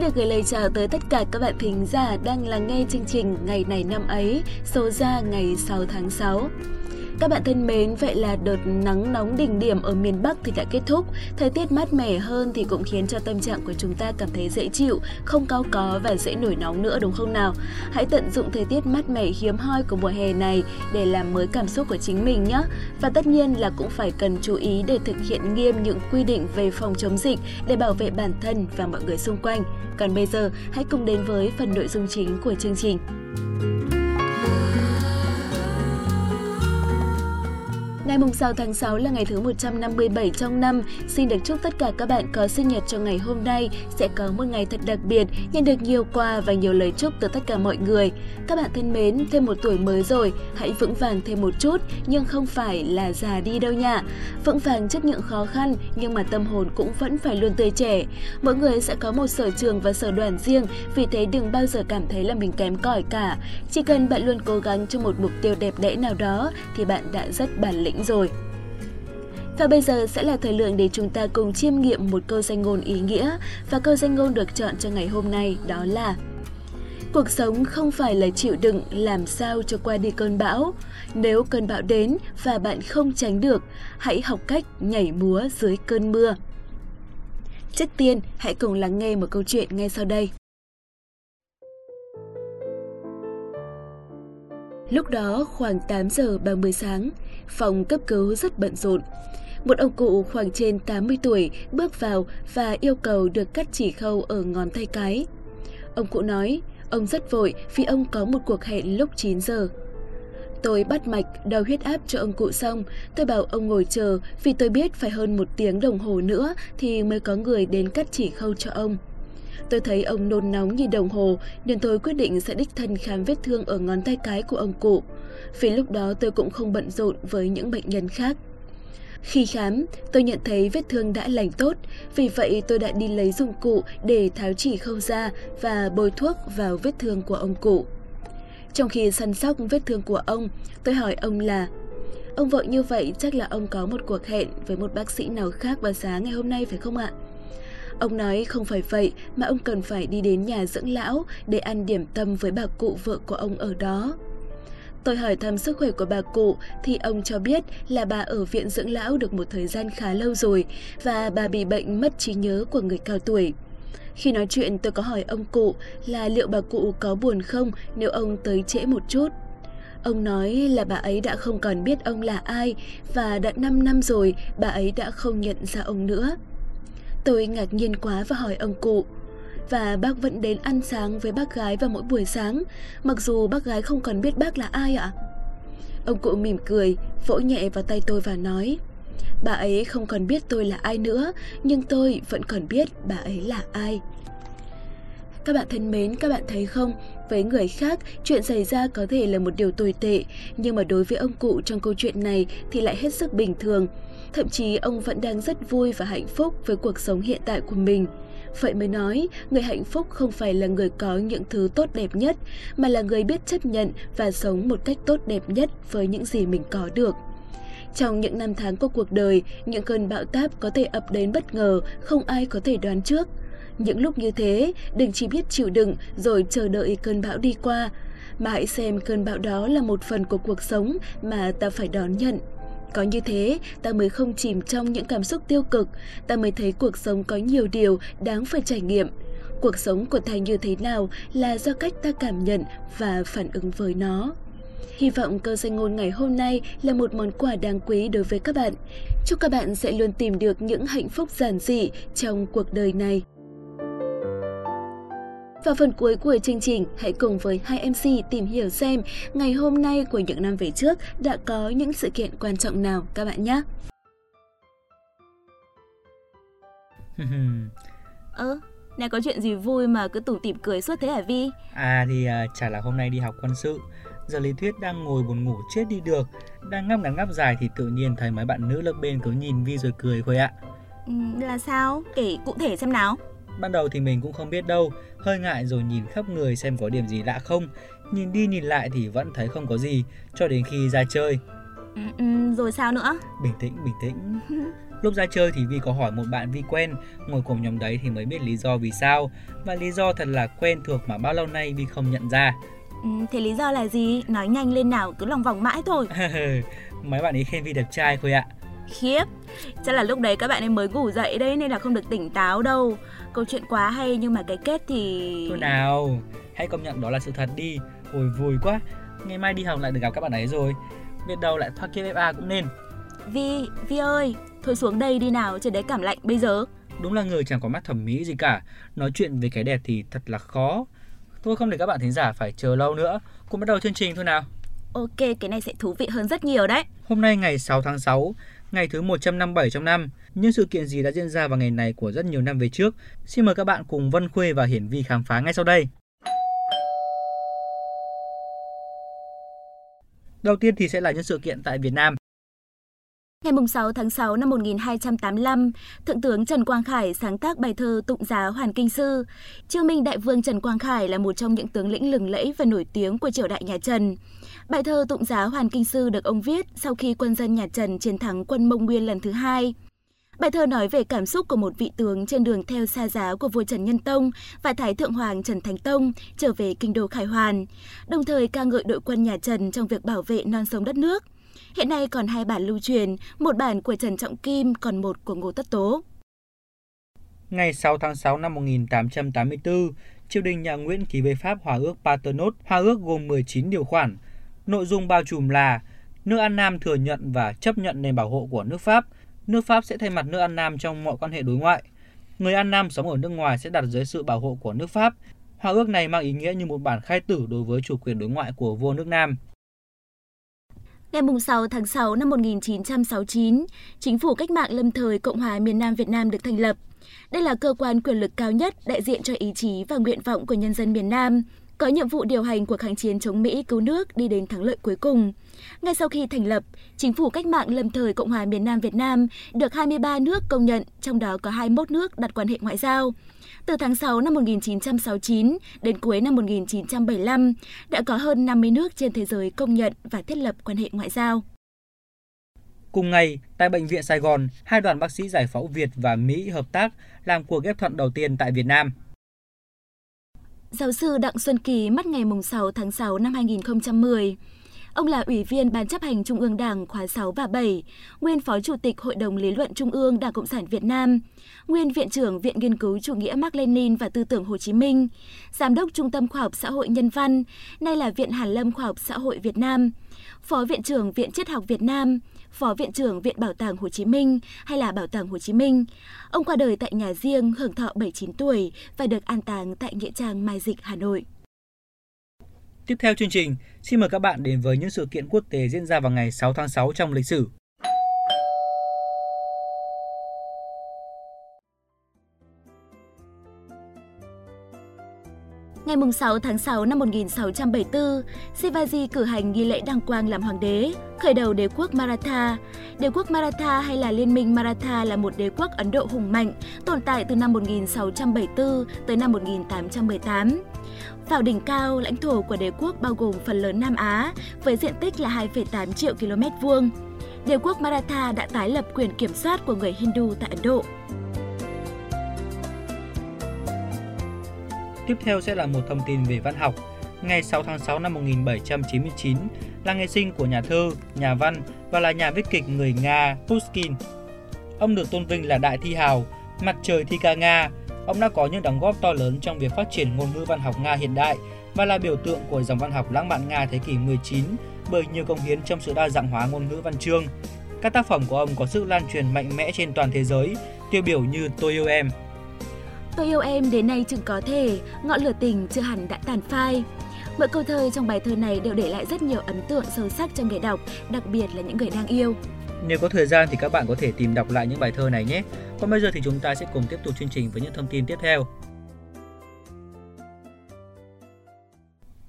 Xin được gửi lời chào tới tất cả các bạn thính giả đang lắng nghe chương trình Ngày này năm ấy, số ra ngày 6 tháng 6. Các bạn thân mến, vậy là đợt nắng nóng đỉnh điểm ở miền Bắc thì đã kết thúc. Thời tiết mát mẻ hơn thì cũng khiến cho tâm trạng của chúng ta cảm thấy dễ chịu, không cao có và dễ nổi nóng nữa đúng không nào? Hãy tận dụng thời tiết mát mẻ hiếm hoi của mùa hè này để làm mới cảm xúc của chính mình nhé. Và tất nhiên là cũng phải cần chú ý để thực hiện nghiêm những quy định về phòng chống dịch để bảo vệ bản thân và mọi người xung quanh. Còn bây giờ, hãy cùng đến với phần nội dung chính của chương trình. Ngày 6 tháng 6 là ngày thứ 157 trong năm. Xin được chúc tất cả các bạn có sinh nhật trong ngày hôm nay sẽ có một ngày thật đặc biệt, nhận được nhiều quà và nhiều lời chúc từ tất cả mọi người. Các bạn thân mến, thêm một tuổi mới rồi, hãy vững vàng thêm một chút, nhưng không phải là già đi đâu nha. Vững vàng trước những khó khăn, nhưng mà tâm hồn cũng vẫn phải luôn tươi trẻ. Mỗi người sẽ có một sở trường và sở đoàn riêng, vì thế đừng bao giờ cảm thấy là mình kém cỏi cả. Chỉ cần bạn luôn cố gắng cho một mục tiêu đẹp đẽ nào đó thì bạn đã rất bản lĩnh rồi. Và bây giờ sẽ là thời lượng để chúng ta cùng chiêm nghiệm một câu danh ngôn ý nghĩa và câu danh ngôn được chọn cho ngày hôm nay đó là Cuộc sống không phải là chịu đựng làm sao cho qua đi cơn bão. Nếu cơn bão đến và bạn không tránh được, hãy học cách nhảy múa dưới cơn mưa. Trước tiên, hãy cùng lắng nghe một câu chuyện ngay sau đây. Lúc đó khoảng 8 giờ 30 sáng, phòng cấp cứu rất bận rộn. Một ông cụ khoảng trên 80 tuổi bước vào và yêu cầu được cắt chỉ khâu ở ngón tay cái. Ông cụ nói, ông rất vội vì ông có một cuộc hẹn lúc 9 giờ. Tôi bắt mạch, đo huyết áp cho ông cụ xong. Tôi bảo ông ngồi chờ vì tôi biết phải hơn một tiếng đồng hồ nữa thì mới có người đến cắt chỉ khâu cho ông. Tôi thấy ông nôn nóng như đồng hồ nên tôi quyết định sẽ đích thân khám vết thương ở ngón tay cái của ông cụ. Vì lúc đó tôi cũng không bận rộn với những bệnh nhân khác. Khi khám, tôi nhận thấy vết thương đã lành tốt, vì vậy tôi đã đi lấy dụng cụ để tháo chỉ khâu ra và bôi thuốc vào vết thương của ông cụ. Trong khi săn sóc vết thương của ông, tôi hỏi ông là Ông vội như vậy chắc là ông có một cuộc hẹn với một bác sĩ nào khác vào sáng ngày hôm nay phải không ạ? Ông nói không phải vậy, mà ông cần phải đi đến nhà dưỡng lão để ăn điểm tâm với bà cụ vợ của ông ở đó. Tôi hỏi thăm sức khỏe của bà cụ, thì ông cho biết là bà ở viện dưỡng lão được một thời gian khá lâu rồi và bà bị bệnh mất trí nhớ của người cao tuổi. Khi nói chuyện, tôi có hỏi ông cụ là liệu bà cụ có buồn không nếu ông tới trễ một chút. Ông nói là bà ấy đã không còn biết ông là ai và đã 5 năm rồi bà ấy đã không nhận ra ông nữa. Tôi ngạc nhiên quá và hỏi ông cụ. Và bác vẫn đến ăn sáng với bác gái vào mỗi buổi sáng, mặc dù bác gái không còn biết bác là ai ạ. Ông cụ mỉm cười, vỗ nhẹ vào tay tôi và nói Bà ấy không còn biết tôi là ai nữa, nhưng tôi vẫn còn biết bà ấy là ai. Các bạn thân mến, các bạn thấy không, với người khác, chuyện xảy ra có thể là một điều tồi tệ, nhưng mà đối với ông cụ trong câu chuyện này thì lại hết sức bình thường. Thậm chí ông vẫn đang rất vui và hạnh phúc với cuộc sống hiện tại của mình. Vậy mới nói, người hạnh phúc không phải là người có những thứ tốt đẹp nhất, mà là người biết chấp nhận và sống một cách tốt đẹp nhất với những gì mình có được. Trong những năm tháng của cuộc đời, những cơn bão táp có thể ập đến bất ngờ, không ai có thể đoán trước. Những lúc như thế, đừng chỉ biết chịu đựng rồi chờ đợi cơn bão đi qua, mà hãy xem cơn bão đó là một phần của cuộc sống mà ta phải đón nhận. Có như thế, ta mới không chìm trong những cảm xúc tiêu cực, ta mới thấy cuộc sống có nhiều điều đáng phải trải nghiệm. Cuộc sống của ta như thế nào là do cách ta cảm nhận và phản ứng với nó. Hy vọng câu danh ngôn ngày hôm nay là một món quà đáng quý đối với các bạn. Chúc các bạn sẽ luôn tìm được những hạnh phúc giản dị trong cuộc đời này. Và phần cuối của chương trình, hãy cùng với hai MC tìm hiểu xem ngày hôm nay của những năm về trước đã có những sự kiện quan trọng nào các bạn nhé. Ơ, ừ, này có chuyện gì vui mà cứ tủm tỉm cười suốt thế hả Vi? À thì à, chả là hôm nay đi học quân sự Giờ lý thuyết đang ngồi buồn ngủ chết đi được Đang ngắp ngắn ngắp dài thì tự nhiên thấy mấy bạn nữ lớp bên cứ nhìn Vi rồi cười thôi ạ ừ, Là sao? Kể cụ thể xem nào Ban đầu thì mình cũng không biết đâu, hơi ngại rồi nhìn khắp người xem có điểm gì lạ không. Nhìn đi nhìn lại thì vẫn thấy không có gì, cho đến khi ra chơi. Ừ, ừ, rồi sao nữa? Bình tĩnh, bình tĩnh. Lúc ra chơi thì Vi có hỏi một bạn Vi quen, ngồi cùng nhóm đấy thì mới biết lý do vì sao. Và lý do thật là quen thuộc mà bao lâu nay Vi không nhận ra. Ừ, thế lý do là gì? Nói nhanh lên nào, cứ lòng vòng mãi thôi. Mấy bạn ấy khen Vi đẹp trai thôi ạ. Khiếp, chắc là lúc đấy các bạn ấy mới ngủ dậy đấy nên là không được tỉnh táo đâu. Câu chuyện quá hay nhưng mà cái kết thì... Thôi nào, hãy công nhận đó là sự thật đi. Ôi vui quá, ngày mai đi học lại được gặp các bạn ấy rồi. Biết đâu lại thoát kiếp FA cũng nên. Vi, Vi ơi, thôi xuống đây đi nào, trời đấy cảm lạnh bây giờ. Đúng là người chẳng có mắt thẩm mỹ gì cả. Nói chuyện về cái đẹp thì thật là khó. Tôi không để các bạn thính giả phải chờ lâu nữa. Cùng bắt đầu chương trình thôi nào. Ok, cái này sẽ thú vị hơn rất nhiều đấy. Hôm nay ngày 6 tháng 6, ngày thứ 157 trong năm. Những sự kiện gì đã diễn ra vào ngày này của rất nhiều năm về trước? Xin mời các bạn cùng Vân Khuê và Hiển Vi khám phá ngay sau đây. Đầu tiên thì sẽ là những sự kiện tại Việt Nam. Ngày 6 tháng 6 năm 1285, Thượng tướng Trần Quang Khải sáng tác bài thơ Tụng giá Hoàn Kinh Sư. Chiêu Minh Đại Vương Trần Quang Khải là một trong những tướng lĩnh lừng lẫy và nổi tiếng của triều đại nhà Trần. Bài thơ Tụng giá Hoàn Kinh Sư được ông viết sau khi quân dân nhà Trần chiến thắng quân Mông Nguyên lần thứ hai. Bài thơ nói về cảm xúc của một vị tướng trên đường theo xa giá của vua Trần Nhân Tông và Thái Thượng Hoàng Trần Thánh Tông trở về kinh đô Khải Hoàn, đồng thời ca ngợi đội quân nhà Trần trong việc bảo vệ non sông đất nước. Hiện nay còn hai bản lưu truyền, một bản của Trần Trọng Kim, còn một của Ngô Tất Tố. Ngày 6 tháng 6 năm 1884, triều đình nhà Nguyễn ký với Pháp Hòa ước Paternotte. Hòa ước gồm 19 điều khoản. Nội dung bao trùm là nước An Nam thừa nhận và chấp nhận nền bảo hộ của nước Pháp. Nước Pháp sẽ thay mặt nước An Nam trong mọi quan hệ đối ngoại. Người An Nam sống ở nước ngoài sẽ đặt dưới sự bảo hộ của nước Pháp. Hòa ước này mang ý nghĩa như một bản khai tử đối với chủ quyền đối ngoại của vua nước Nam. Ngày 6 tháng 6 năm 1969, Chính phủ cách mạng lâm thời Cộng hòa miền Nam Việt Nam được thành lập. Đây là cơ quan quyền lực cao nhất đại diện cho ý chí và nguyện vọng của nhân dân miền Nam, có nhiệm vụ điều hành cuộc kháng chiến chống Mỹ cứu nước đi đến thắng lợi cuối cùng. Ngay sau khi thành lập, Chính phủ cách mạng lâm thời Cộng hòa miền Nam Việt Nam được 23 nước công nhận, trong đó có 21 nước đặt quan hệ ngoại giao. Từ tháng 6 năm 1969 đến cuối năm 1975, đã có hơn 50 nước trên thế giới công nhận và thiết lập quan hệ ngoại giao. Cùng ngày, tại Bệnh viện Sài Gòn, hai đoàn bác sĩ giải phẫu Việt và Mỹ hợp tác làm cuộc ghép thận đầu tiên tại Việt Nam. Giáo sư Đặng Xuân Kỳ mất ngày 6 tháng 6 năm 2010. Ông là Ủy viên Ban chấp hành Trung ương Đảng khóa 6 và 7, nguyên Phó Chủ tịch Hội đồng Lý luận Trung ương Đảng Cộng sản Việt Nam, nguyên Viện trưởng Viện Nghiên cứu Chủ nghĩa Mark Lenin và Tư tưởng Hồ Chí Minh, Giám đốc Trung tâm Khoa học Xã hội Nhân văn, nay là Viện Hàn Lâm Khoa học Xã hội Việt Nam, Phó Viện trưởng Viện Triết học Việt Nam, Phó Viện trưởng Viện Bảo tàng Hồ Chí Minh hay là Bảo tàng Hồ Chí Minh. Ông qua đời tại nhà riêng hưởng thọ 79 tuổi và được an táng tại Nghĩa trang Mai Dịch, Hà Nội. Tiếp theo chương trình, xin mời các bạn đến với những sự kiện quốc tế diễn ra vào ngày 6 tháng 6 trong lịch sử. Ngày 6 tháng 6 năm 1674, Shivaji cử hành nghi lễ đăng quang làm hoàng đế, khởi đầu đế quốc Maratha. Đế quốc Maratha hay là Liên minh Maratha là một đế quốc Ấn Độ hùng mạnh, tồn tại từ năm 1674 tới năm 1818. Vào đỉnh cao, lãnh thổ của đế quốc bao gồm phần lớn Nam Á với diện tích là 2,8 triệu km vuông. Đế quốc Maratha đã tái lập quyền kiểm soát của người Hindu tại Ấn Độ. Tiếp theo sẽ là một thông tin về văn học. Ngày 6 tháng 6 năm 1799 là ngày sinh của nhà thơ, nhà văn và là nhà viết kịch người Nga Pushkin. Ông được tôn vinh là đại thi hào, mặt trời thi ca Nga. Ông đã có những đóng góp to lớn trong việc phát triển ngôn ngữ văn học Nga hiện đại và là biểu tượng của dòng văn học lãng mạn Nga thế kỷ 19 bởi nhiều công hiến trong sự đa dạng hóa ngôn ngữ văn chương. Các tác phẩm của ông có sức lan truyền mạnh mẽ trên toàn thế giới, tiêu biểu như Tôi yêu em, Tôi yêu em đến nay chừng có thể, ngọn lửa tình chưa hẳn đã tàn phai. Mỗi câu thơ trong bài thơ này đều để lại rất nhiều ấn tượng sâu sắc cho người đọc, đặc biệt là những người đang yêu. Nếu có thời gian thì các bạn có thể tìm đọc lại những bài thơ này nhé. Còn bây giờ thì chúng ta sẽ cùng tiếp tục chương trình với những thông tin tiếp theo.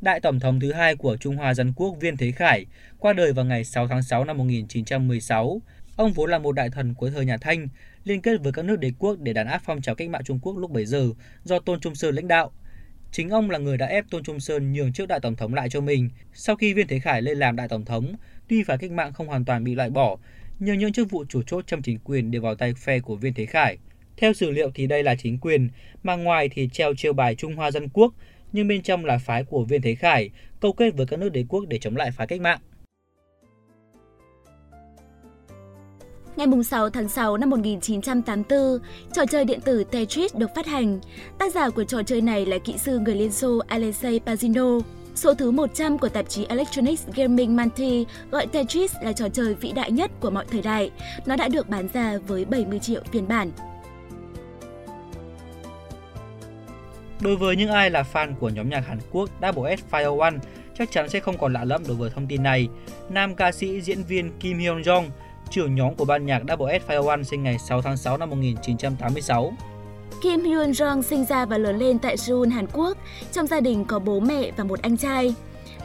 Đại Tổng thống thứ hai của Trung Hoa Dân Quốc Viên Thế Khải qua đời vào ngày 6 tháng 6 năm 1916. Ông vốn là một đại thần cuối thời nhà Thanh, liên kết với các nước đế quốc để đàn áp phong trào cách mạng Trung Quốc lúc bấy giờ do Tôn Trung Sơn lãnh đạo. Chính ông là người đã ép Tôn Trung Sơn nhường trước đại tổng thống lại cho mình. Sau khi Viên Thế Khải lên làm đại tổng thống, tuy phải cách mạng không hoàn toàn bị loại bỏ, nhưng những chức vụ chủ chốt trong chính quyền đều vào tay phe của Viên Thế Khải. Theo sử liệu thì đây là chính quyền, mà ngoài thì treo chiêu bài Trung Hoa Dân Quốc, nhưng bên trong là phái của Viên Thế Khải, câu kết với các nước đế quốc để chống lại phái cách mạng. Ngày 6 tháng 6 năm 1984, trò chơi điện tử Tetris được phát hành. Tác giả của trò chơi này là kỹ sư người Liên Xô Alexei Pazino. Số thứ 100 của tạp chí Electronics Gaming Monthly gọi Tetris là trò chơi vĩ đại nhất của mọi thời đại. Nó đã được bán ra với 70 triệu phiên bản. Đối với những ai là fan của nhóm nhạc Hàn Quốc Double S Fire One, chắc chắn sẽ không còn lạ lẫm đối với thông tin này. Nam ca sĩ diễn viên Kim Hyun Jong, trưởng nhóm của ban nhạc Double S Fire One sinh ngày 6 tháng 6 năm 1986. Kim Hyun Jong sinh ra và lớn lên tại Seoul, Hàn Quốc. Trong gia đình có bố mẹ và một anh trai.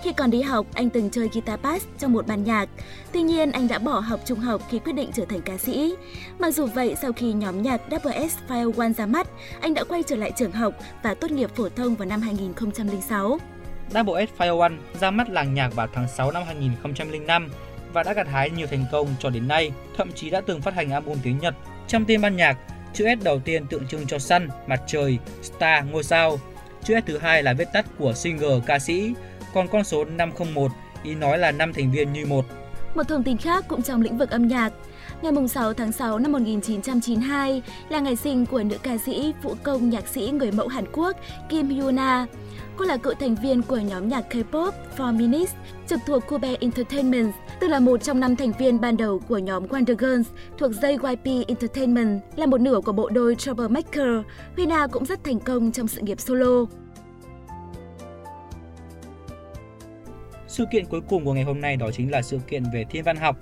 Khi còn đi học, anh từng chơi guitar bass trong một ban nhạc. Tuy nhiên, anh đã bỏ học trung học khi quyết định trở thành ca sĩ. Mặc dù vậy, sau khi nhóm nhạc Double S Fire One ra mắt, anh đã quay trở lại trường học và tốt nghiệp phổ thông vào năm 2006. Double S Fire One ra mắt làng nhạc vào tháng 6 năm 2005 và đã gặt hái nhiều thành công cho đến nay, thậm chí đã từng phát hành album tiếng Nhật. Trong tên ban nhạc, chữ S đầu tiên tượng trưng cho sun, mặt trời, star, ngôi sao. Chữ S thứ hai là viết tắt của singer, ca sĩ, còn con số 501 ý nói là 5 thành viên như một. Một thông tin khác cũng trong lĩnh vực âm nhạc. Ngày 6 tháng 6 năm 1992 là ngày sinh của nữ ca sĩ, vũ công nhạc sĩ người mẫu Hàn Quốc Kim Hyuna. Cô là cựu thành viên của nhóm nhạc K-pop Four Minutes, trực thuộc Kobe Entertainment, tức là một trong năm thành viên ban đầu của nhóm Wonder Girls thuộc JYP Entertainment, là một nửa của bộ đôi Troublemaker. Hyuna cũng rất thành công trong sự nghiệp solo. Sự kiện cuối cùng của ngày hôm nay đó chính là sự kiện về thiên văn học.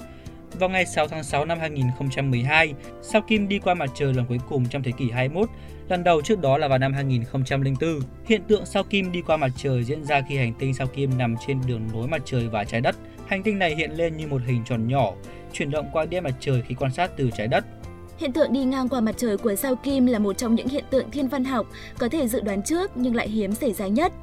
Vào ngày 6 tháng 6 năm 2012, sao Kim đi qua mặt trời lần cuối cùng trong thế kỷ 21, lần đầu trước đó là vào năm 2004. Hiện tượng sao Kim đi qua mặt trời diễn ra khi hành tinh sao Kim nằm trên đường nối mặt trời và trái đất. Hành tinh này hiện lên như một hình tròn nhỏ, chuyển động qua đĩa mặt trời khi quan sát từ trái đất. Hiện tượng đi ngang qua mặt trời của sao Kim là một trong những hiện tượng thiên văn học có thể dự đoán trước nhưng lại hiếm xảy ra nhất.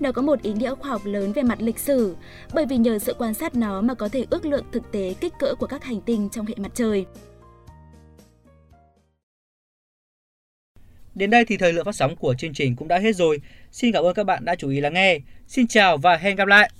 Nó có một ý nghĩa khoa học lớn về mặt lịch sử, bởi vì nhờ sự quan sát nó mà có thể ước lượng thực tế kích cỡ của các hành tinh trong hệ mặt trời. Đến đây thì thời lượng phát sóng của chương trình cũng đã hết rồi. Xin cảm ơn các bạn đã chú ý lắng nghe. Xin chào và hẹn gặp lại!